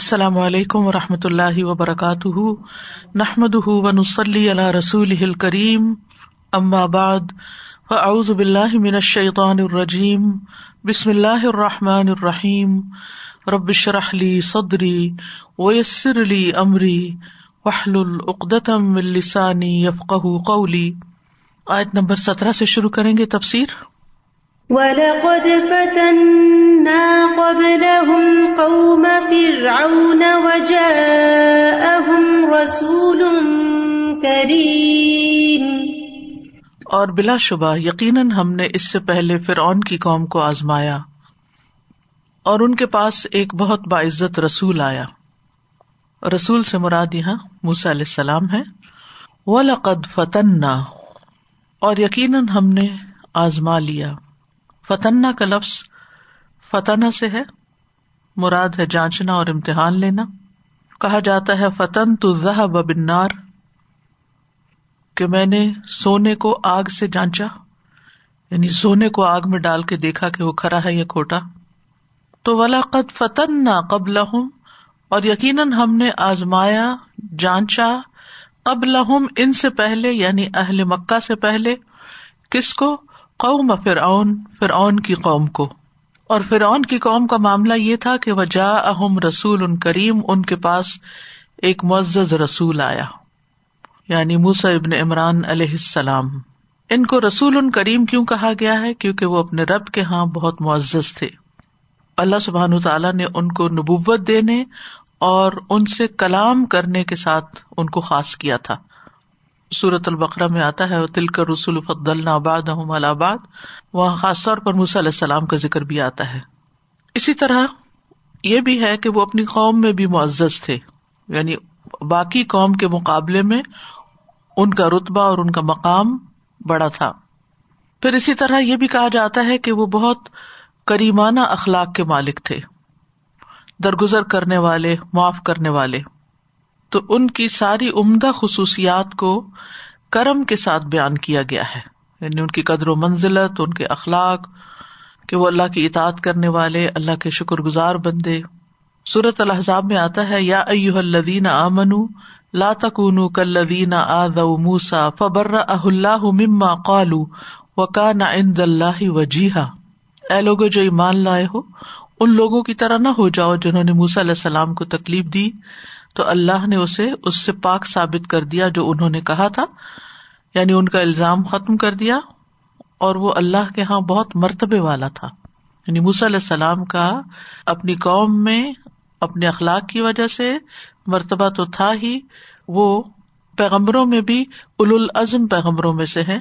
السلام علیکم و رحمۃ اللہ وبرکاتہ۔ نحمد ونسلی علیہ رسول کریم بعد، فاعوذ باللہ من الشیطان الرجیم۔ بسم اللہ الرحمٰن الرحیم۔ ربش رحلی صدری ویسر علی عمری وحل العقدم السانی یفق قولی۔ آیت نمبر سترہ سے شروع کریں گے تفسیر۔ وَلَقَدْ فَتَنَّا قَبْلَهُمْ قَوْمَ فِرْعَوْنَ وَجَاءَهُمْ رَسُولٌ كَرِيمٌ اور بلا شبہ یقیناً ہم نے اس سے پہلے فرعون کی قوم کو آزمایا اور ان کے پاس ایک بہت باعزت رسول آیا۔ رسول سے مراد یہاں موسا علیہ السلام ہے۔ وَلَقَدْ فَتَنَّا اور یقیناً ہم نے آزما لیا۔ فتنا کا لفظ فتح سے ہے، مراد ہے جانچنا اور امتحان لینا۔ کہا جاتا ہے فتن تو زہ بنار کہ میں نے سونے کو آگ سے جانچا یعنی سونے کو آگ میں ڈال کے دیکھا کہ وہ کھڑا ہے یا کھوٹا۔ تو ولاقت فتن نہ قبل اور یقیناً ہم نے آزمایا، جانچا قبل ان سے پہلے یعنی اہل مکہ سے پہلے، کس کو؟ قوم فرعون فرعون کی قوم کو۔ اور فرعون کی قوم کا معاملہ یہ تھا کہ وجا اہم رسول ان کریم، ان کے پاس ایک معزز رسول آیا یعنی موسا ابن عمران علیہ السلام۔ ان کو رسول ان کریم کیوں کہا گیا ہے؟ کیونکہ وہ اپنے رب کے یہاں بہت معزز تھے۔ اللہ سبحان تعالیٰ نے ان کو نبوت دینے اور ان سے کلام کرنے کے ساتھ ان کو خاص کیا تھا۔ صورت البقرہ میں آتا ہے تل کر رسول فد آباد آباد وہاں خاص طور پر موسی علیہ السلام کا ذکر بھی آتا ہے۔ اسی طرح یہ بھی ہے کہ وہ اپنی قوم میں بھی معزز تھے۔ یعنی باقی قوم کے مقابلے میں ان کا رتبہ اور ان کا مقام بڑا تھا۔ پھر اسی طرح یہ بھی کہا جاتا ہے کہ وہ بہت کریمانہ اخلاق کے مالک تھے۔ درگزر کرنے والے، معاف کرنے والے۔ تو ان کی ساری عمدہ خصوصیات کو کرم کے ساتھ بیان کیا گیا ہے۔ یعنی ان کی قدر و منزلت، ان کے اخلاق، کہ وہ اللہ کی اطاعت کرنے والے، اللہ کے شکر گزار بندے۔ صورت الحضاب میں آتا ہے، یا ایو الدین آ لا تکون کلدین آ موسا فبر اہ اللہ مما قالو و کا نا اند اللہ وجیحا اے لوگ جو ایمان لائے ہو، ان لوگوں کی طرح نہ ہو جاؤ جنہوں نے موسا علیہ السلام کو تکلیف دی۔ تو اللہ نے اسے اس سے پاک ثابت کر دیا جو انہوں نے کہا تھا یعنی ان کا الزام ختم کر دیا اور وہ اللہ کے یہاں بہت مرتبے والا تھا۔ یعنی علیہ السلام کا اپنی قوم میں اپنے اخلاق کی وجہ سے مرتبہ تو تھا ہی، وہ پیغمبروں میں بھی اول العزم پیغمبروں میں سے ہے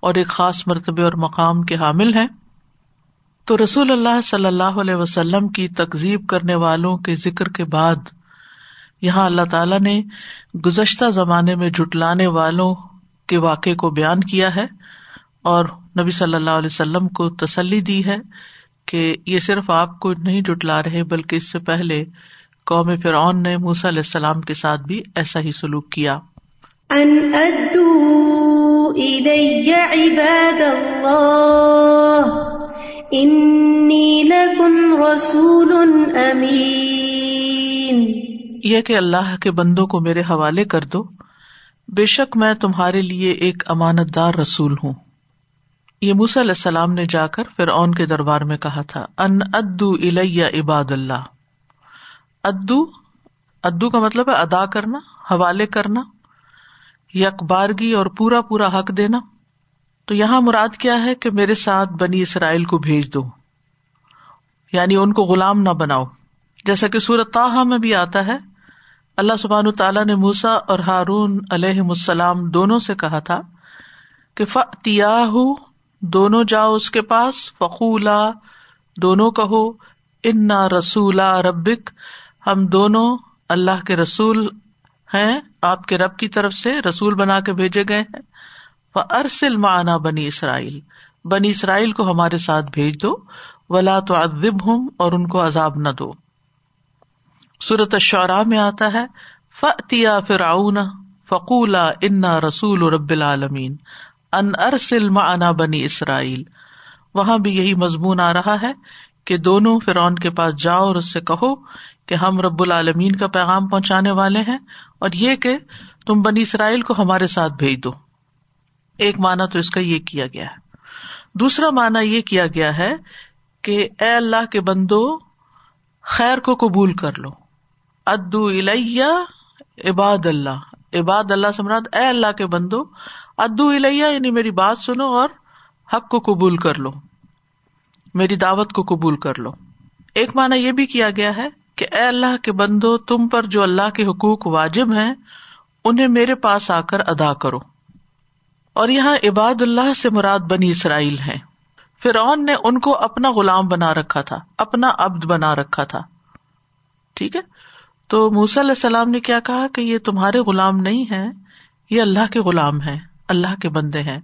اور ایک خاص مرتبے اور مقام کے حامل ہیں۔ تو رسول اللہ صلی اللہ علیہ وسلم کی تقزیب کرنے والوں کے ذکر کے بعد یہاں اللہ تعالیٰ نے گزشتہ زمانے میں جٹلانے والوں کے واقعے کو بیان کیا ہے اور نبی صلی اللہ علیہ وسلم کو تسلی دی ہے کہ یہ صرف آپ کو نہیں جٹلا رہے بلکہ اس سے پہلے قوم فرعون نے موسا علیہ السلام کے ساتھ بھی ایسا ہی سلوک کیا۔ رسول امین۔ یہ کہ اللہ کے بندوں کو میرے حوالے کر دو۔ بے شک میں تمہارے لیے ایک امانت دار رسول ہوں۔ یہ موسی علیہ السلام نے جا کر پھر اون کے دربار میں کہا تھا، ان ادو الیہ عباد اللہ۔ ادو ادو کا مطلب ہے ادا کرنا، حوالے کرنا یکبارگی اور پورا پورا حق دینا۔ تو یہاں مراد کیا ہے کہ میرے ساتھ بنی اسرائیل کو بھیج دو۔ یعنی ان کو غلام نہ بناؤ۔ جیسا کہ سورت تاہا میں بھی آتا ہے اللہ سبحان تعالیٰ نے موسا اور ہارون علیہ السلام دونوں سے کہا تھا کہ فتیا دونوں جاؤ اس کے پاس، فقولا، دونوں کہو، انا رسولا ربک، ہم دونوں اللہ کے رسول ہیں، آپ کے رب کی طرف سے رسول بنا کے بھیجے گئے ہیں۔ ارسل معنا بنی اسرائیل بنی اسرائیل کو ہمارے ساتھ بھیج دو، ولا تو ادب ہوں اور ان کو عذاب نہ دو۔ صورت شعرا میں آتا ہے فتیا فرعون، فقولا انا رسول رب العالمین، ان ارسل معنا بنی اسرائیل۔ وہاں بھی یہی مضمون آ رہا ہے کہ دونوں فرعون کے پاس جاؤ اور اس سے کہو کہ ہم رب العالمین کا پیغام پہنچانے والے ہیں اور یہ کہ تم بنی اسرائیل کو ہمارے ساتھ بھیج دو۔ ایک مانا تو اس کا یہ کیا گیا ہے۔ دوسرا مانا یہ کیا گیا ہے کہ اے اللہ کے بندو، خیر کو قبول کر لو۔ ادو الیہ عباد اللہ۔ عباد اللہ سمراد اے اللہ کے بندو، ادو الیہ یعنی میری بات سنو اور حق کو قبول کر لو۔ میری دعوت کو قبول کر لو۔ ایک مانا یہ بھی کیا گیا ہے کہ اے اللہ کے بندو، تم پر جو اللہ کے حقوق واجب ہیں، انہیں میرے پاس آ کر ادا کرو۔ اور یہاں عباد اللہ سے مراد بنی اسرائیل ہے فرعون نے ان کو اپنا غلام بنا رکھا تھا، اپنا ابد بنا رکھا تھا۔ ٹھیک ہے؟ تو موسی علیہ السلام نے کیا کہا کہ یہ تمہارے غلام نہیں ہے یہ اللہ کے غلام ہے اللہ کے بندے ہیں۔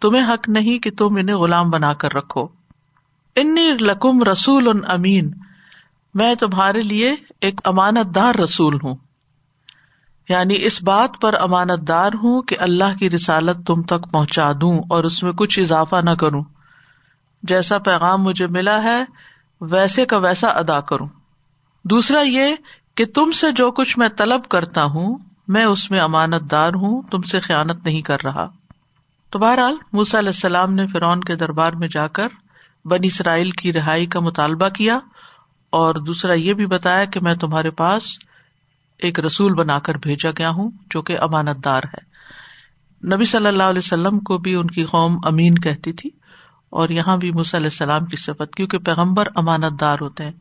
تمہیں حق نہیں کہ تم انہیں غلام بنا کر رکھو۔ انی لکم رسول امین، میں تمہارے لیے ایک امانت دار رسول ہوں۔ یعنی اس بات پر امانت دار ہوں کہ اللہ کی رسالت تم تک پہنچا دوں اور اس میں کچھ اضافہ نہ کروں۔ جیسا پیغام مجھے ملا ہے، ویسے کا ویسا ادا کروں۔ دوسرا یہ کہ تم سے جو کچھ میں طلب کرتا ہوں، میں اس میں امانت دار ہوں، تم سے خیانت نہیں کر رہا۔ تو بہرحال، موسی علیہ السلام نے فرعون کے دربار میں جا کر بنی اسرائیل کی رہائی کا مطالبہ کیا اور دوسرا یہ بھی بتایا کہ میں تمہارے پاس ایک رسول بنا کر بھیجا گیا ہوں جو کہ امانت دار ہے۔ نبی صلی اللہ علیہ وسلم کو بھی ان کی قوم امین کہتی تھی اور یہاں بھی علیہ السلام کی صفت، کیونکہ پیغمبر امانت دار ہوتے ہیں۔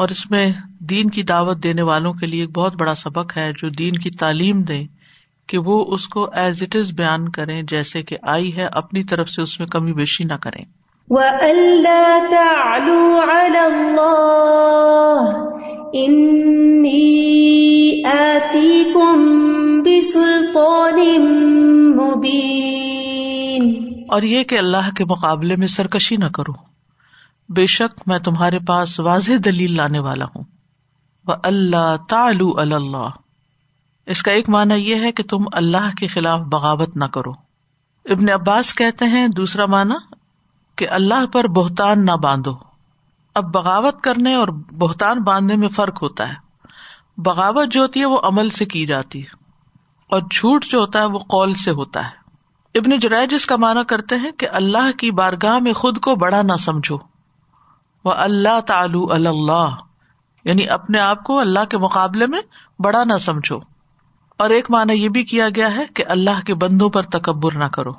اور اس میں دین کی دعوت دینے والوں کے لیے ایک بہت بڑا سبق ہے جو دین کی تعلیم دیں کہ وہ اس کو ایز اٹ از بیان کریں جیسے کہ آئی ہے اپنی طرف سے اس میں کمی بیشی نہ کریں۔ اور یہ کہ اللہ کے مقابلے میں سرکشی نہ کرو۔ بے شک میں تمہارے پاس واضح دلیل لانے والا ہوں۔ وہ اللہ تعلو اللہ اس کا ایک معنی یہ ہے کہ تم اللہ کے خلاف بغاوت نہ کرو۔ ابن عباس کہتے ہیں، دوسرا معنی، کہ اللہ پر بہتان نہ باندھو۔ اب بغاوت کرنے اور بہتان باندھنے میں فرق ہوتا ہے۔ بغاوت جو ہوتی ہے وہ عمل سے کی جاتی ہے، اور جھوٹ جو ہوتا ہے وہ قول سے ہوتا ہے۔ ابن جرائج اس کا مانا کرتے ہیں کہ اللہ کی بارگاہ میں خود کو بڑا نہ سمجھو۔ وہ اللہ تعلو اللہ یعنی اپنے آپ کو اللہ کے مقابلے میں بڑا نہ سمجھو۔ اور ایک مانا یہ بھی کیا گیا ہے کہ اللہ کے بندوں پر تکبر نہ کرو۔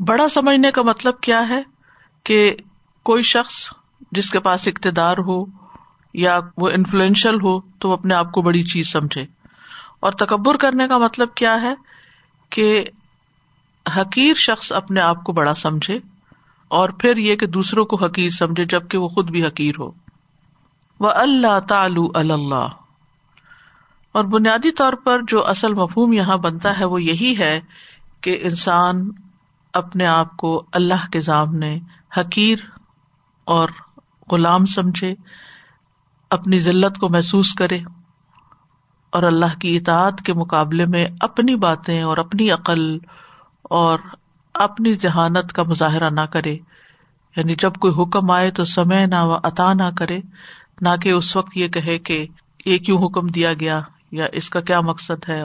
بڑا سمجھنے کا مطلب کیا ہے کہ کوئی شخص جس کے پاس اقتدار ہو یا وہ انفلوئنشل ہو تو وہ اپنے آپ کو بڑی چیز سمجھے۔ اور تکبر کرنے کا مطلب کیا ہے کہ حقیر شخص اپنے آپ کو بڑا سمجھے۔ اور پھر یہ کہ دوسروں کو حقیر سمجھے جبکہ وہ خود بھی حقیر ہو۔ وہ اللہ تعلو اللہ اور بنیادی طور پر جو اصل مفہوم یہاں بنتا ہے وہ یہی ہے کہ انسان اپنے آپ کو اللہ کے سامنے حقیر اور غلام سمجھے، اپنی ذلت کو محسوس کرے اور اللہ کی اطاعت کے مقابلے میں اپنی باتیں اور اپنی عقل اور اپنی ذہانت کا مظاہرہ نہ کرے۔ یعنی جب کوئی حکم آئے تو سمے نہ عطا نہ کرے، نہ کہ اس وقت یہ کہے کہ یہ کیوں حکم دیا گیا یا اس کا کیا مقصد ہے؟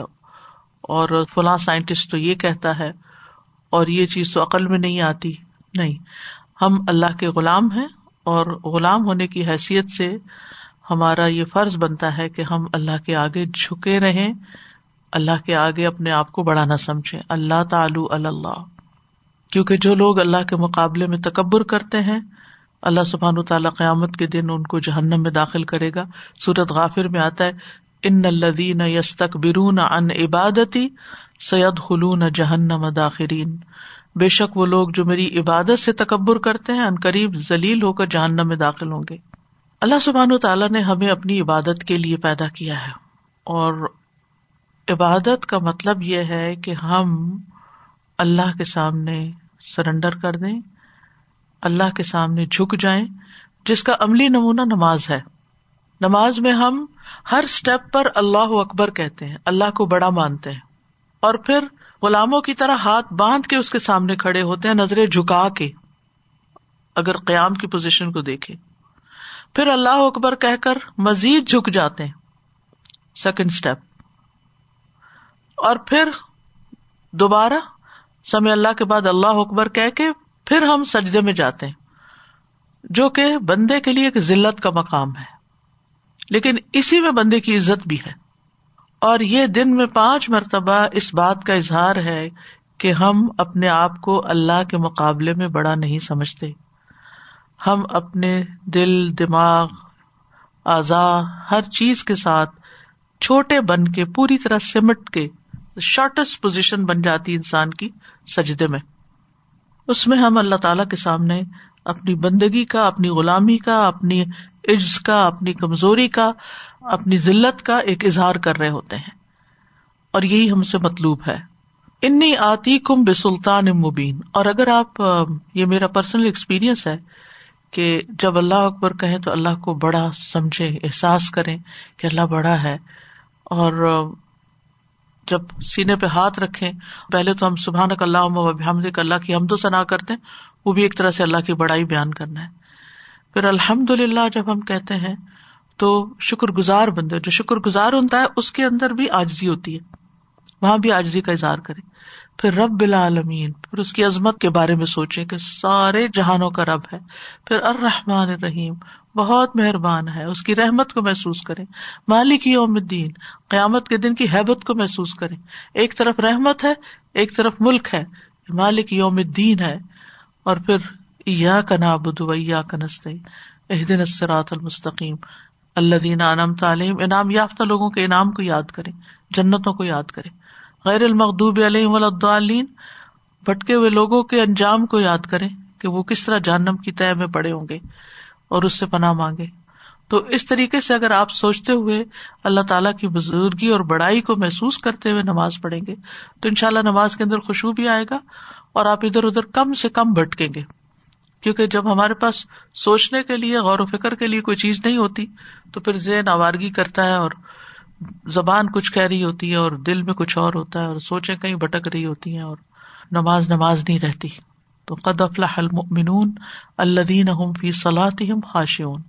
اور فلاں سائنٹسٹ تو یہ کہتا ہے، اور یہ چیز تو عقل میں نہیں آتی۔ نہیں، ہم اللہ کے غلام ہیں اور غلام ہونے کی حیثیت سے ہمارا یہ فرض بنتا ہے کہ ہم اللہ کے آگے جھکے رہیں، اللہ کے آگے اپنے آپ کو بڑا نہ سمجھے اللہ تعالو اللہ۔ کیونکہ جو لوگ اللہ کے مقابلے میں تکبر کرتے ہیں، اللہ سبحان تعالیٰ قیامت کے دن ان کو جہنم میں داخل کرے گا۔ سورت غافر میں آتا ہے، ان الدین یس تک برون ان عبادتی سید خلون جہنم داخرین۔ بے شک وہ لوگ جو میری عبادت سے تکبر کرتے ہیں، ان قریب ذلیل ہو کر جہنم میں داخل ہوں گے۔ اللہ سبحان و تعالیٰ نے ہمیں اپنی عبادت کے لیے پیدا کیا ہے۔ اور عبادت کا مطلب یہ ہے کہ ہم اللہ کے سامنے سرنڈر کر دیں، اللہ کے سامنے جھک جائیں، جس کا عملی نمونہ نماز ہے۔ نماز میں ہم ہر اسٹیپ پر اللہ اکبر کہتے ہیں، اللہ کو بڑا مانتے ہیں۔ اور پھر غلاموں کی طرح ہاتھ باندھ کے اس کے سامنے کھڑے ہوتے ہیں، نظریں جھکا کے۔ اگر قیام کی پوزیشن کو دیکھے پھر اللہ اکبر کہہ کر مزید جھک جاتے ہیں۔ سیکنڈ اسٹیپ اور پھر دوبارہ سمے اللہ کے بعد اللہ اکبر کہہ کے پھر ہم سجدے میں جاتے ہیں، جو کہ بندے کے لیے ایک ذلت کا مقام ہے۔ لیکن اسی میں بندے کی عزت بھی ہے۔ اور یہ دن میں پانچ مرتبہ اس بات کا اظہار ہے کہ ہم اپنے آپ کو اللہ کے مقابلے میں بڑا نہیں سمجھتے۔ ہم اپنے دل، دماغ اعضا ہر چیز کے ساتھ چھوٹے بن کے پوری طرح سمٹ کے شارٹیسٹ پوزیشن بن جاتی انسان کی سجدے میں۔ اس میں ہم اللہ تعالی کے سامنے اپنی بندگی کا، اپنی غلامی کا، اپنی عجز کا، اپنی کمزوری کا، اپنی ذلت کا ایک اظہار کر رہے ہوتے ہیں۔ اور یہی ہم سے مطلوب ہے۔ انی آتی کم بے سلطان مبین۔ اور اگر آپ، یہ میرا پرسنل ایکسپیرئنس ہے کہ جب اللہ اکبر کہیں تو اللہ کو بڑا سمجھے، احساس کریں کہ اللہ بڑا ہے۔ اور جب سینے پہ ہاتھ رکھے پہلے تو ہم سبحان اللہ اللہ کی حمد و ثنا کرتے ہیں، وہ بھی ایک طرح سے اللہ کی بڑائی بیان کرنا ہے۔ پھر الحمد للہ جب ہم کہتے ہیں، تو شکر گزار بندے، جو شکر گزار ہوتا ہے، اس کے اندر بھی آجزی ہوتی ہے۔ وہاں بھی آجزی کا اظہار کرے پھر رب العالمین، پھر اس کی عظمت کے بارے میں سوچے کہ سارے جہانوں کا رب ہے، پھر الرحمن الرحیم، بہت مہربان ہے، اس کی رحمت کو محسوس کرے مالک یوم الدین، قیامت کے دن کی حیبت کو محسوس کرے ایک طرف رحمت ہے، ایک طرف ملک ہے۔ مالک یوم الدین ہے، اور پھر یا کا نابود یا کا نسطین دن اسرات المستقیم۔ اللہ دین انعام تعلیم انعام یافتہ لوگوں کے انعام کو یاد کرے جنتوں کو یاد کرے غیر المقوب علیہ ولادین بھٹکے ہوئے لوگوں کے انجام کو یاد کرے کہ وہ کس طرح جہنم کی طے میں پڑے ہوں گے اور اس سے پناہ مانگے۔ تو اس طریقے سے اگر آپ سوچتے ہوئے اللہ تعالیٰ کی بزرگی اور بڑائی کو محسوس کرتے ہوئے نماز پڑھیں گے، تو ان شاء اللہ نماز کے اندر خوشبو بھی آئے گا اور آپ ادھر ادھر کم سے کم بھٹکیں گے۔ کیونکہ جب ہمارے پاس سوچنے کے لیے، غور و فکر کے لیے کوئی چیز نہیں ہوتی، تو پھر ذہن آوارگی کرتا ہے اور زبان کچھ کہہ رہی ہوتی ہے اور دل میں کچھ اور ہوتا ہے اور سوچیں کہیں بھٹک رہی ہوتی ہیں اور نماز نماز نہیں رہتی۔ تو قد افلاح المؤمنون الذین هم فی صلاتهم خاشعون۔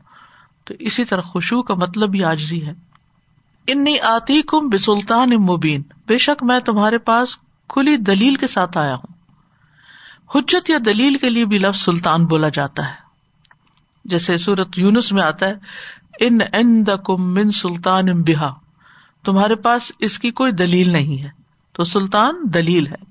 تو اسی طرح خوشو کا مطلب بھی آجزی ہے۔ انی آتی کم بسلطان مبین۔ بے شک میں تمہارے پاس کھلی دلیل کے ساتھ آیا ہوں۔ حجت یا دلیل کے لیے بھی لفظ سلطان بولا جاتا ہے۔ جیسے سورت یونس میں آتا ہے، ان ان من سلطان بہا۔ تمہارے پاس اس کی کوئی دلیل نہیں ہے۔ تو سلطان دلیل ہے۔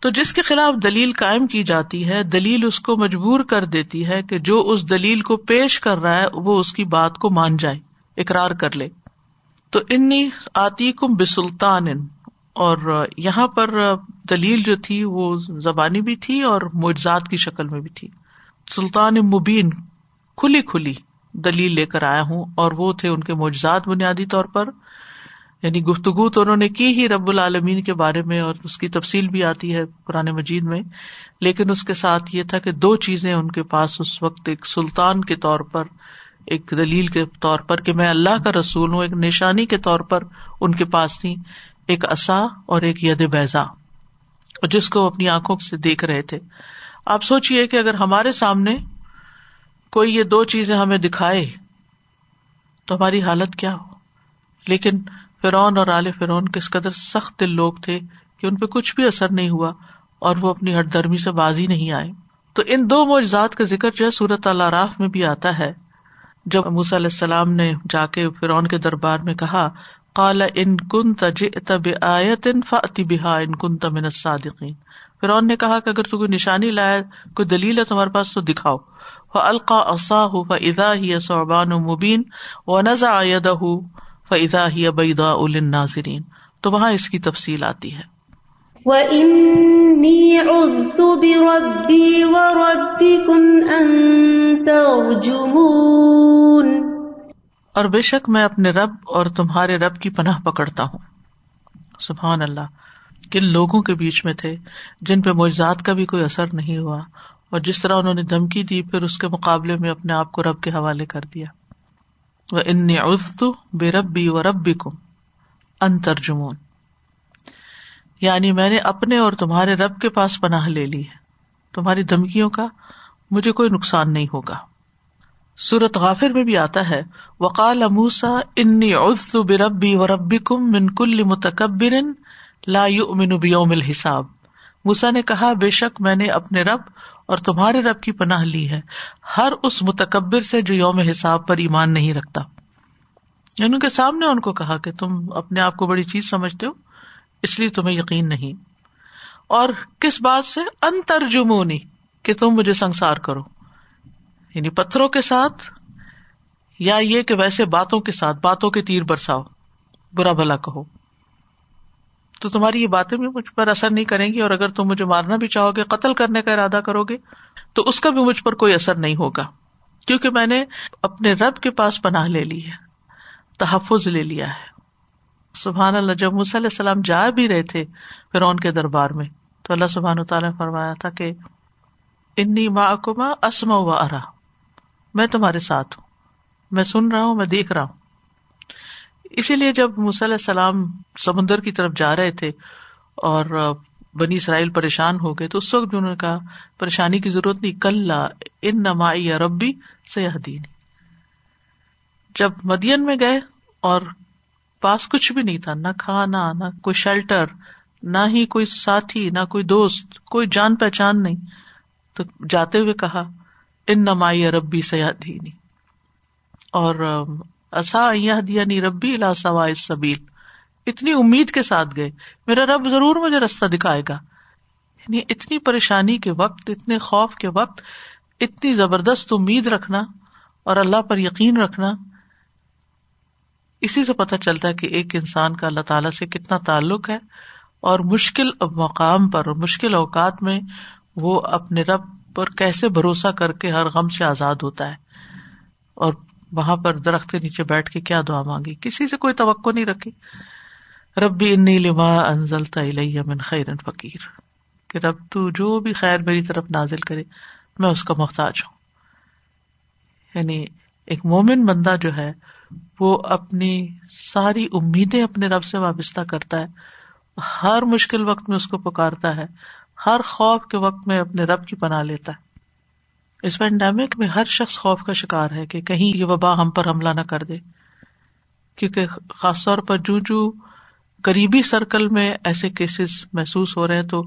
تو جس کے خلاف دلیل قائم کی جاتی ہے، دلیل اس کو مجبور کر دیتی ہے کہ جو اس دلیل کو پیش کر رہا ہے، وہ اس کی بات کو مان جائے، اقرار کر لے۔ تو انی آتی کم بسلطان اور یہاں پر دلیل جو تھی، وہ زبانی بھی تھی اور معجزات کی شکل میں بھی تھی۔ سلطان مبین کھلی کھلی دلیل لے کر آیا ہوں اور وہ تھے ان کے معجزات بنیادی طور پر۔ یعنی گفتگو تو انہوں نے کی ہی رب العالمین کے بارے میں اور اس کی تفصیل بھی آتی ہے قرآن مجید میں، لیکن اس کے ساتھ یہ تھا کہ دو چیزیں ان کے پاس اس وقت ایک سلطان کے طور پر، ایک دلیل کے طور پر کہ میں اللہ کا رسول ہوں، ایک نشانی کے طور پر ان کے پاس تھی ایک اصا اور ایک ید بیزا جس کو اپنی آنکھوں سے دیکھ رہے تھے۔ آپ سوچیے کہ اگر ہمارے سامنے کوئی یہ دو چیزیں ہمیں دکھائے تو ہماری حالت کیا ہو؟ لیکن فرعون اور عال فرعون کس قدر سخت دل لوگ تھے کہ ان پہ کچھ بھی اثر نہیں ہوا اور وہ اپنی ہر درمی سے بازی نہیں آئے۔ تو ان دو معجزات کا ذکر جو ہے سورت اللہ راف میں بھی آتا ہے۔ جب موس علیہ السلام نے جا کے فرعون کے دربار میں کہا کالا ان کن تج تب آیت ان فاطی بحا ان کن تمن صادقین فرعون نے کہا کہ اگر تو کوئی نشانی لایا کوئی دلیل ہے تمہارے پاس تو دکھاؤ۔ وہ القا اصا ہُ ادا ہی صعبان و مبین و نزا ہُ فضا ہی ابیدا الناظرین تو وہاں اس کی تفصیل آتی ہے۔ اور بے شک میں اپنے رب اور تمہارے رب کی پناہ پکڑتا ہوں۔ سبحان اللہ کن لوگوں کے بیچ میں تھے جن پہ معجزات کا بھی کوئی اثر نہیں ہوا اور جس طرح انہوں نے دھمکی دی پھر اس کے مقابلے میں اپنے آپ کو رب کے حوالے کر دیا۔ و ان بے ربی و ربی کم ان ترجمون۔ یعنی میں نے اپنے اور تمہارے رب کے پاس پناہ لے لی ہے۔ تمہاری دھمکیوں کا مجھے کوئی نقصان نہیں ہوگا۔ سورت غافر میں بھی آتا ہے، وقال اموسا انی عزت بربی و ربی کم من کل متکبر لا یؤمن بیوم الحساب۔ موسا نے کہا، بے شک میں نے اپنے رب اور تمہارے رب کی پناہ لی ہے۔ ہر اس متکبر سے جو یوم حساب پر ایمان نہیں رکھتا۔ یعنی ان کے سامنے ان کو کہا کہ تم اپنے آپ کو بڑی چیز سمجھتے ہو، اس لیے تمہیں یقین نہیں۔ اور کس بات سے؟ انترجمونی، کہ تم مجھے سنسار کرو۔ یعنی پتھروں کے ساتھ، یا یہ کہ ویسے باتوں کے ساتھ، باتوں کے تیر برساؤ۔ برا بھلا کہو۔ تو تمہاری یہ باتیں بھی مجھ پر اثر نہیں کریں گی اور اگر تم مجھے مارنا بھی چاہو گے، قتل کرنے کا ارادہ کرو گے، تو اس کا بھی مجھ پر کوئی اثر نہیں ہوگا۔ کیونکہ میں نے اپنے رب کے پاس پناہ لے لی ہے، تحفظ لے لیا ہے۔ سبحان اللہ، جب علیہ السلام جا بھی رہے تھے فرعون کے دربار میں، تو اللہ سبحان تعالیٰ نے فرمایا تھا کہ انی کما اسما و ارا، میں تمہارے ساتھ ہوں۔ میں سن رہا ہوں، میں دیکھ رہا ہوں۔ اسی لیے جب علیہ السلام سمندر کی طرف جا رہے تھے اور بنی اسرائیل پریشان ہو گئے تو اس وقت بھی انہوں نے کہا، پریشانی کی ضرورت نہیں کل ان نمائی یا ربی سیاح دینی جب مدین میں گئے اور پاس کچھ بھی نہیں تھا، نہ کھانا، نہ کوئی شیلٹر، نہ ہی کوئی ساتھی، نہ کوئی دوست، کوئی جان پہچان نہیں، تو جاتے ہوئے کہا، ان نمائی ربی سیاح دینی اور اصا دیا نی ربی سبیل اتنی امید کے ساتھ گئے۔ میرا رب ضرور مجھے رستہ دکھائے گا۔ یعنی اتنی پریشانی کے وقت، اتنے خوف کے وقت، اتنی زبردست امید رکھنا اور اللہ پر یقین رکھنا۔ اسی سے پتہ چلتا ہے کہ ایک انسان کا اللہ تعالی سے کتنا تعلق ہے اور مشکل مقام پر، مشکل اوقات میں وہ اپنے رب پر کیسے بھروسہ کر کے ہر غم سے آزاد ہوتا ہے۔ اور وہاں پر درخت کے نیچے بیٹھ کے کیا دعا مانگی؟ کسی سے کوئی توقع نہیں رکھی۔ ربی انی لما انزلتا من خیر فقیر۔ کہ رب تو جو بھی خیر میری طرف نازل کرے، میں اس کا محتاج ہوں۔ یعنی ایک مومن بندہ جو ہے، وہ اپنی ساری امیدیں اپنے رب سے وابستہ کرتا ہے۔ ہر مشکل وقت میں اس کو پکارتا ہے۔ ہر خوف کے وقت میں اپنے رب کی پناہ لیتا ہے۔ اس پینڈیمک میں ہر شخص خوف کا شکار ہے کہ کہیں یہ وبا ہم پر حملہ نہ کر دے۔ کیونکہ خاص طور پر جو جو قریبی سرکل میں ایسے کیسز محسوس ہو رہے ہیں تو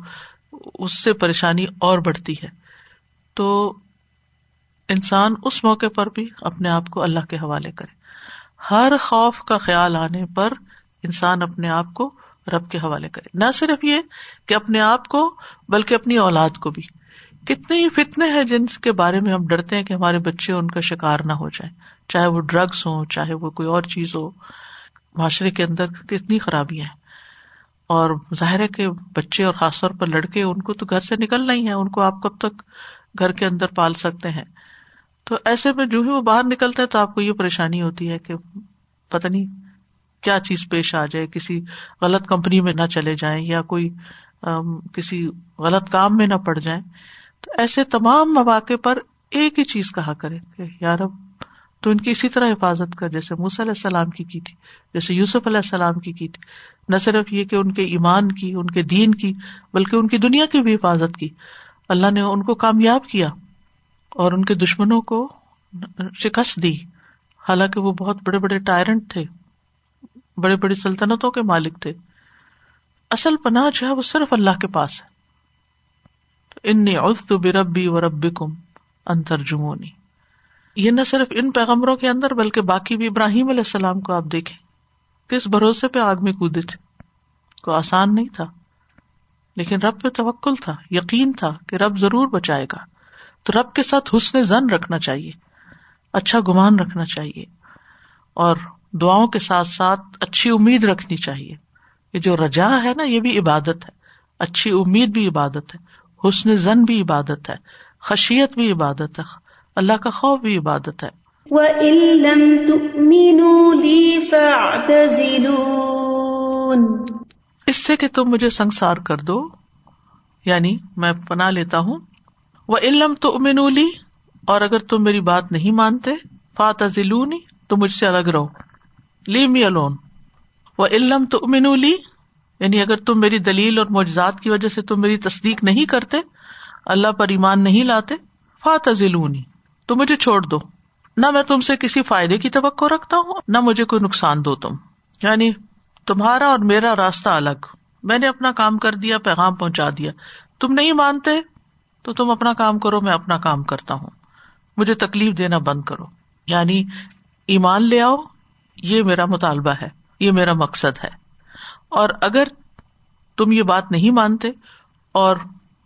اس سے پریشانی اور بڑھتی ہے۔ تو انسان اس موقع پر بھی اپنے آپ کو اللہ کے حوالے کرے۔ ہر خوف کا خیال آنے پر انسان اپنے آپ کو رب کے حوالے کرے۔ نہ صرف یہ کہ اپنے آپ کو بلکہ اپنی اولاد کو بھی۔ کتنے ہی فتنے ہیں جن کے بارے میں ہم ڈرتے ہیں کہ ہمارے بچے ان کا شکار نہ ہو جائے چاہے وہ ڈرگس ہوں، چاہے وہ کوئی اور چیز ہو۔ معاشرے کے اندر کتنی خرابیاں ہیں۔ اور ظاہر ہے کہ بچے اور خاص طور پر لڑکے ان کو تو گھر سے نکلنا ہی ہے، ان کو آپ کب تک گھر کے اندر پال سکتے ہیں۔ تو ایسے میں جو ہی وہ باہر نکلتا ہے تو آپ کو یہ پریشانی ہوتی ہے کہ پتا نہیں کیا چیز پیش آ جائے، کسی غلط کمپنی میں نہ چلے جائیں یا کوئی کسی غلط کام میں نہ پڑ جائیں۔ ایسے تمام مواقع پر ایک ہی چیز کہا کرے کہ یار تو ان کی اسی طرح حفاظت کر، جیسے موسی علیہ السلام کی کی تھی، جیسے یوسف علیہ السلام کی کی تھی۔ نہ صرف یہ کہ ان کے ایمان کی، ان کے دین کی، بلکہ ان کی دنیا کی بھی حفاظت کی۔ اللہ نے ان کو کامیاب کیا اور ان کے دشمنوں کو شکست دی۔ حالانکہ وہ بہت بڑے بڑے ٹائرنٹ تھے، بڑے بڑی سلطنتوں کے مالک تھے۔ اصل پناہ جو ہے وہ صرف اللہ کے پاس ہے۔ ان بربی و رب کم انتر جمونی یہ نہ صرف ان پیغمبروں کے اندر بلکہ باقی بھی ابراہیم علیہ السلام کو آپ دیکھیں۔ کس بھروسے پہ آگ میں کودے تھے کو آسان نہیں تھا۔ لیکن رب پہ توکل تھا، یقین تھا کہ رب ضرور بچائے گا۔ تو رب کے ساتھ حسن زن رکھنا چاہیے اچھا گمان رکھنا چاہیے، اور دعاؤں کے ساتھ ساتھ اچھی امید رکھنی چاہیے۔ یہ جو رجا ہے نا، یہ بھی عبادت ہے۔ اچھی امید بھی عبادت ہے۔ حسن زن بھی عبادت ہے خشیت بھی عبادت ہے اللہ کا خوف بھی عبادت ہے۔ اس سے کہ تم مجھے سنسار کر دو یعنی میں پناہ لیتا ہوں۔ وہ علم تو امنولی اور اگر تم میری بات نہیں مانتے فات ذلونی تو مجھ سے الگ رہو۔ لی می الون وہ علم تو امنولی یعنی اگر تم میری دلیل اور معجزات کی وجہ سے تم میری تصدیق نہیں کرتے، اللہ پر ایمان نہیں لاتے فات ذلونی تو مجھے چھوڑ دو۔ نہ میں تم سے کسی فائدے کی توقع رکھتا ہوں، نہ مجھے کوئی نقصان دو تم۔ یعنی تمہارا اور میرا راستہ الگ۔ میں نے اپنا کام کر دیا، پیغام پہنچا دیا۔ تم نہیں مانتے، تو تم اپنا کام کرو، میں اپنا کام کرتا ہوں۔ مجھے تکلیف دینا بند کرو۔ یعنی ایمان لے آؤ، یہ میرا مطالبہ ہے، یہ میرا مقصد ہے۔ اور اگر تم یہ بات نہیں مانتے اور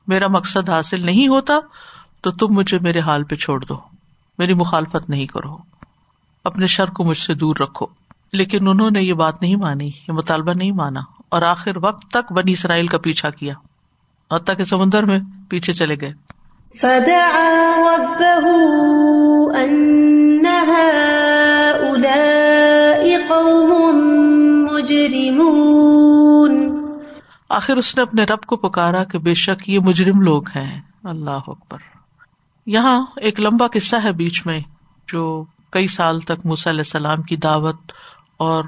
میرا مقصد حاصل نہیں ہوتا، تو تم مجھے میرے حال پہ چھوڑ دو۔ میری مخالفت نہیں کرو۔ اپنے شر کو مجھ سے دور رکھو۔ لیکن انہوں نے یہ بات نہیں مانی، یہ مطالبہ نہیں مانا۔ اور آخر وقت تک بنی اسرائیل کا پیچھا کیا۔ حتیٰ کہ سمندر میں پیچھے چلے گئے۔ آخر اس نے اپنے رب کو پکارا کہ بے شک یہ مجرم لوگ ہیں۔ اللہ اکبر۔ یہاں ایک لمبا قصہ ہے بیچ میں جو کئی سال تک علیہ السلام کی دعوت اور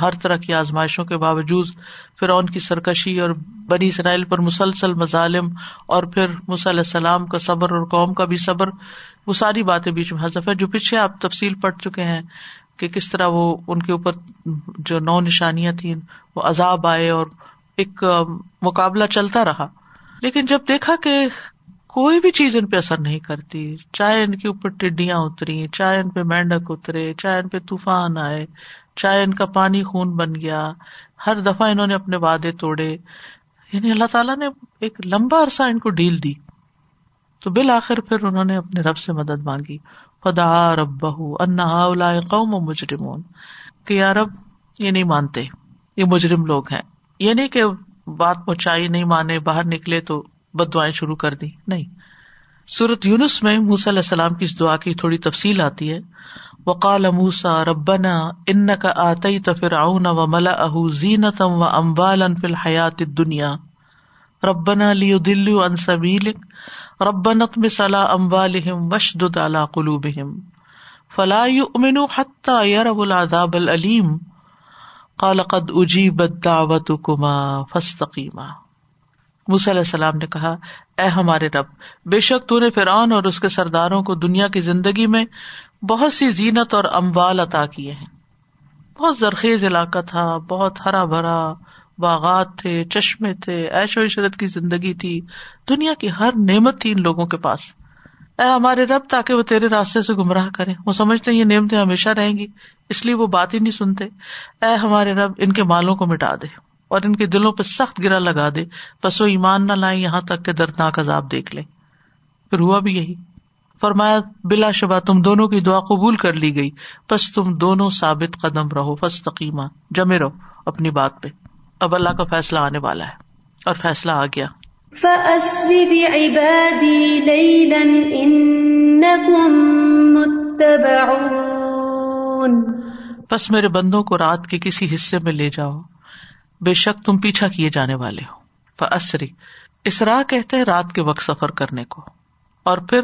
ہر طرح کی آزمائشوں کے باوجود فرعون کی سرکشی اور بنی اسرائیل پر مسلسل مظالم اور پھر علیہ السلام کا صبر اور قوم کا بھی صبر، وہ ساری باتیں بیچ میں حذف ہے جو پیچھے آپ تفصیل پڑھ چکے ہیں کہ کس طرح وہ ان کے اوپر جو نو نشانیاں تھیں، وہ عذاب آئے اور ایک مقابلہ چلتا رہا۔ لیکن جب دیکھا کہ کوئی بھی چیز ان پہ اثر نہیں کرتی، چاہے ان کے اوپر ٹڈیاں اتری، چاہے ان پہ مینڈک اترے، چاہے ان پہ طوفان آئے، چاہے ان کا پانی خون بن گیا، ہر دفعہ انہوں نے اپنے وعدے توڑے۔ یعنی اللہ تعالیٰ نے ایک لمبا عرصہ ان کو ڈیل دی۔ تو بالآخر پھر انہوں نے اپنے رب سے مدد مانگی۔ خدا رب بہ قوم و مجرمون۔ کہ یار رب، یہ نہیں مانتے، یہ مجرم لوگ ہیں۔ یہ نہیں کہ بات پہنچائی، نہیں مانے، باہر نکلے تو بد دعائیں شروع کر دی، نہیں۔ سورت یونس میں موسی علیہ السلام کی اس دعا کی تھوڑی تفصیل آتی ہے۔ وقال موسا ربنا ان کا آتی تفر و ملا اہ زینت و امبال فل حیات دنیا ربنا لی دلو ان سبیل ربنت مسلا امبال وشد الا قلوب فلا امن حتى يروا العذاب العلیم۔ قد اجیبت دعوت کما فستقیما علیہ السلام نے کہا، اے ہمارے رب، بے شک تو نے فرعون اور اس کے سرداروں کو دنیا کی زندگی میں بہت سی زینت اور اموال عطا کیے ہیں۔ بہت زرخیز علاقہ تھا، بہت ہرا بھرا، باغات تھے، چشمے تھے ایش و عشرت کی زندگی تھی۔ دنیا کی ہر نعمت تھی ان لوگوں کے پاس۔ اے ہمارے رب، تاکہ وہ تیرے راستے سے گمراہ کرے۔ وہ سمجھتے یہ نعمتیں ہمیشہ رہیں گی، اس لیے وہ بات ہی نہیں سنتے۔ اے ہمارے رب، ان کے مالوں کو مٹا دے اور ان کے دلوں پہ سخت گرا لگا دے۔ بس وہ ایمان نہ لائے یہاں تک کہ دردناک عذاب دیکھ لے پھر ہوا بھی یہی۔ فرمایا، بلا شبہ تم دونوں کی دعا قبول کر لی گئی۔ بس تم دونوں ثابت قدم رہو فس تقیمہ جمے رہو اپنی بات پہ۔ اب اللہ کا فیصلہ آنے والا ہے اور فیصلہ آ گیا۔ بس میرے بندوں کو رات کے کسی حصے میں لے جاؤ، بے شک تم پیچھا کیے جانے والے ہو۔ فسری اسرا کہتے رات کے وقت سفر کرنے کو۔ اور پھر،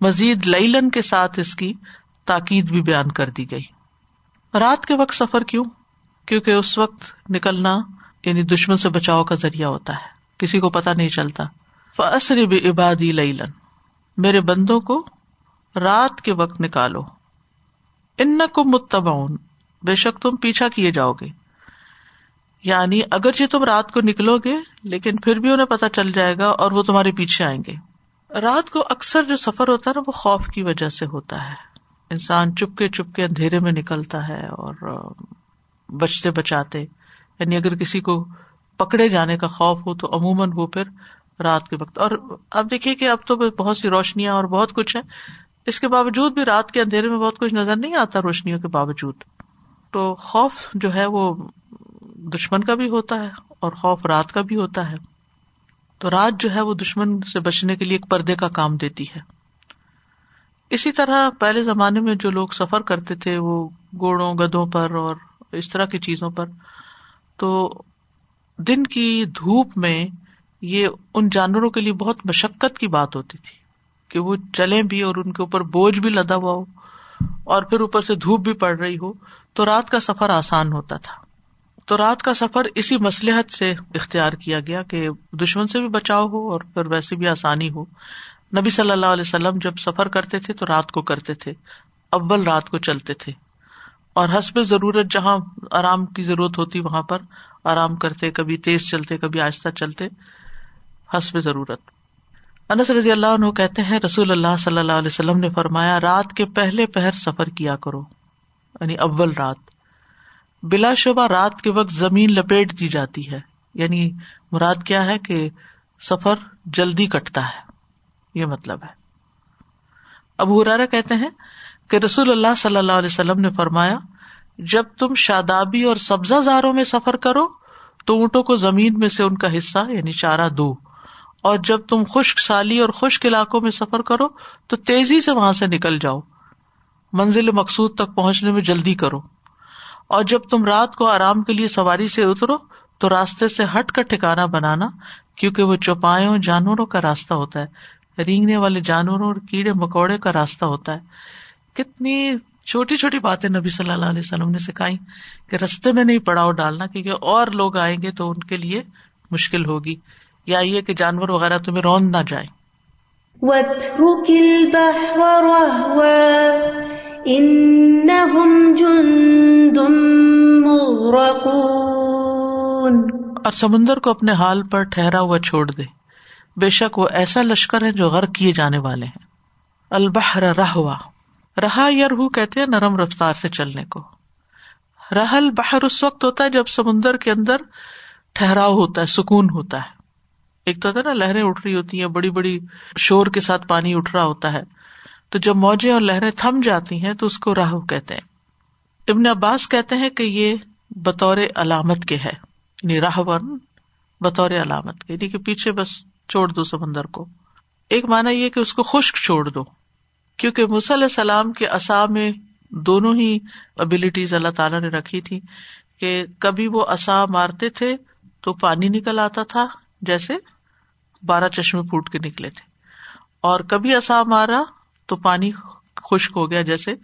مزید لئیلن کے ساتھ اس کی تاکید بھی بیان کر دی گئی۔ رات کے وقت سفر کیوں؟ کیونکہ اس وقت نکلنا یعنی دشمن سے بچاؤ کا ذریعہ ہوتا ہے۔ کسی کو پتا نہیں چلتا۔ فسری بھی عبادی لئیلن میرے بندوں کو رات کے وقت نکالو۔ ان کو متباؤن بے شک تم پیچھا کیے جاؤ گے۔ یعنی اگرچہ تم رات کو نکلو گے، لیکن پھر بھی انہیں پتا چل جائے گا اور وہ تمہارے پیچھے آئیں گے۔ رات کو اکثر جو سفر ہوتا ہے نا، وہ خوف کی وجہ سے ہوتا ہے۔ انسان چپ کے چپ کے اندھیرے میں نکلتا ہے اور بچتے بچاتے۔ یعنی اگر کسی کو پکڑے جانے کا خوف ہو تو عموماً وہ پھر رات کے وقت اور اب دیکھیے کہ اب تو بہت سی روشنیاں اور بہت کچھ ہے اس کے باوجود بھی رات کے اندھیرے میں بہت کچھ نظر نہیں آتا روشنیوں کے باوجود۔ تو خوف جو ہے وہ دشمن کا بھی ہوتا ہے اور خوف رات کا بھی ہوتا ہے۔ تو رات جو ہے وہ دشمن سے بچنے کے لیے ایک پردے کا کام دیتی ہے۔ اسی طرح پہلے زمانے میں جو لوگ سفر کرتے تھے وہ گوڑوں گدوں پر اور اس طرح کی چیزوں پر، تو دن کی دھوپ میں یہ ان جانوروں کے لیے بہت مشقت کی بات ہوتی تھی کہ وہ چلے بھی اور ان کے اوپر بوجھ بھی لدا ہوا ہو اور پھر اوپر سے دھوپ بھی پڑ رہی ہو تو رات کا سفر آسان ہوتا تھا۔ تو رات کا سفر اسی مسلحت سے اختیار کیا گیا کہ دشمن سے بھی بچاؤ ہو اور پھر ویسے بھی آسانی ہو۔ نبی صلی اللہ علیہ وسلم جب سفر کرتے تھے تو رات کو کرتے تھے، اول رات کو چلتے تھے۔ اور حسب ضرورت جہاں آرام کی ضرورت ہوتی وہاں پر آرام کرتے، کبھی تیز چلتے، کبھی آہستہ چلتے، حسب ضرورت۔ انس رضی اللہ عنہ کہتے ہیں، رسول اللہ صلی اللہ علیہ وسلم نے فرمایا، رات کے پہلے پہر سفر کیا کرو یعنی اول رات۔ بلا شبہ رات کے وقت زمین لپیٹ دی جاتی ہے۔ یعنی مراد کیا ہے کہ سفر جلدی کٹتا ہے، یہ مطلب ہے۔ ابو ہرارا کہتے ہیں کہ رسول اللہ صلی اللہ علیہ وسلم نے فرمایا، جب تم شادابی اور سبزہ زاروں میں سفر کرو، تو اونٹوں کو زمین میں سے ان کا حصہ یعنی چارہ دو۔ اور جب تم خشک سالی اور خشک علاقوں میں سفر کرو، تو تیزی سے وہاں سے نکل جاؤ۔ منزل مقصود تک پہنچنے میں جلدی کرو۔ اور جب تم رات کو آرام کے لیے سواری سے اترو، تو راستے سے ہٹ کر ٹھکانا بنانا، کیونکہ وہ چوپایوں جانوروں کا راستہ ہوتا ہے۔ رینگنے والے جانوروں اور کیڑے مکوڑے کا راستہ ہوتا ہے۔ کتنی چھوٹی چھوٹی باتیں نبی صلی اللہ علیہ وسلم نے سکھائی کہ رستے میں نہیں پڑاؤ ڈالنا کیونکہ اور لوگ آئیں گے تو ان کے لیے مشکل ہوگی۔ یا یہ کہ جانور وغیرہ تمہیں روند نہ جائیں۔ اور سمندر کو اپنے حال پر ٹھہرا ہوا چھوڑ دے۔ بے شک وہ ایسا لشکر ہے جو غرق کیے جانے والے ہیں۔ البحر رہوا رہا یا رہ کہتے ہیں نرم رفتار سے چلنے کو۔ رحل بحر اس وقت ہوتا ہے جب سمندر کے اندر ٹھہراؤ ہوتا ہے، سکون ہوتا ہے۔ ایک تو ہوتا ہے نا، لہریں اٹھ رہی ہوتی ہیں، بڑی بڑی شور کے ساتھ پانی اٹھ رہا ہوتا ہے۔ تو جب موجیں اور لہریں تھم جاتی ہیں تو اس کو راہ کہتے ہیں۔ ابن عباس کہتے ہیں کہ یہ بطور علامت کے ہے یعنی راہ ون بطور علامت کے یعنی کہ پیچھے بس چھوڑ دو سمندر کو۔ ایک مانا یہ کہ اس کو خشک چھوڑ دو۔ کیونکہ علیہ السلام کے اصا میں دونوں ہی ابلیٹیز اللہ تعالیٰ نے رکھی تھی کہ کبھی وہ اصا مارتے تھے تو پانی نکل آتا تھا، جیسے بارہ چشمے پھوٹ کے نکلے تھے۔ اور کبھی اصا مارا تو پانی خشک ہو گیا، جیسے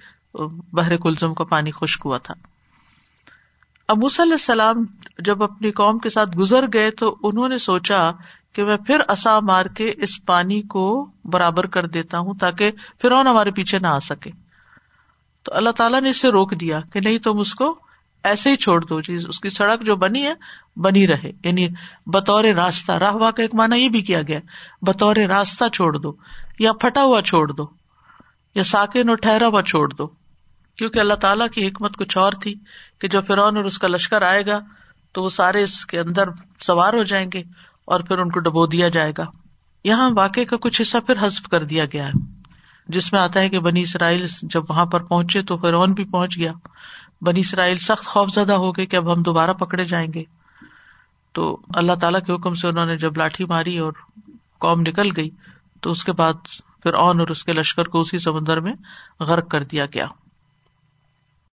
بحر کلزم کا پانی خشک ہوا تھا۔ ابو علیہ السلام جب اپنی قوم کے ساتھ گزر گئے تو انہوں نے سوچا کہ میں پھر اصا مار کے اس پانی کو برابر کر دیتا ہوں تاکہ پھر ہمارے پیچھے نہ آ سکے۔ تو اللہ تعالیٰ نے اس سے روک دیا کہ نہیں تم اس کو ایسے ہی چھوڑ دو۔ چیز اس کی سڑک جو بنی ہے، بنی رہے۔ یعنی بطور راستہ، راہ وا کا ایک مانا یہ بھی کیا گیا۔ بطور راستہ چھوڑ دو، یا پھٹا ہوا چھوڑ دو، یا ساکن اور ٹھہرا ہوا چھوڑ دو۔ کیونکہ اللہ تعالیٰ کی حکمت کچھ اور تھی کہ جو فرعون اور اس کا لشکر آئے گا تو وہ سارے اس کے اندر سوار ہو جائیں گے۔ اور پھر ان کو ڈبو دیا جائے گا۔ یہاں واقع کا کچھ حصہ پھر حذف کر دیا گیا ہے۔ جس میں آتا ہے کہ بنی اسرائیل جب وہاں پر پہنچے تو فرعون بھی پہنچ گیا۔ بنی اسرائیل سخت خوف زدہ ہو گئے کہ اب ہم دوبارہ پکڑے جائیں گے۔ تو اللہ تعالیٰ کے حکم سے انہوں نے جب لاٹھی ماری اور قوم نکل گئی تو اس کے بعد پھر اون اور اس کے لشکر کو اسی سمندر میں غرق کر دیا گیا۔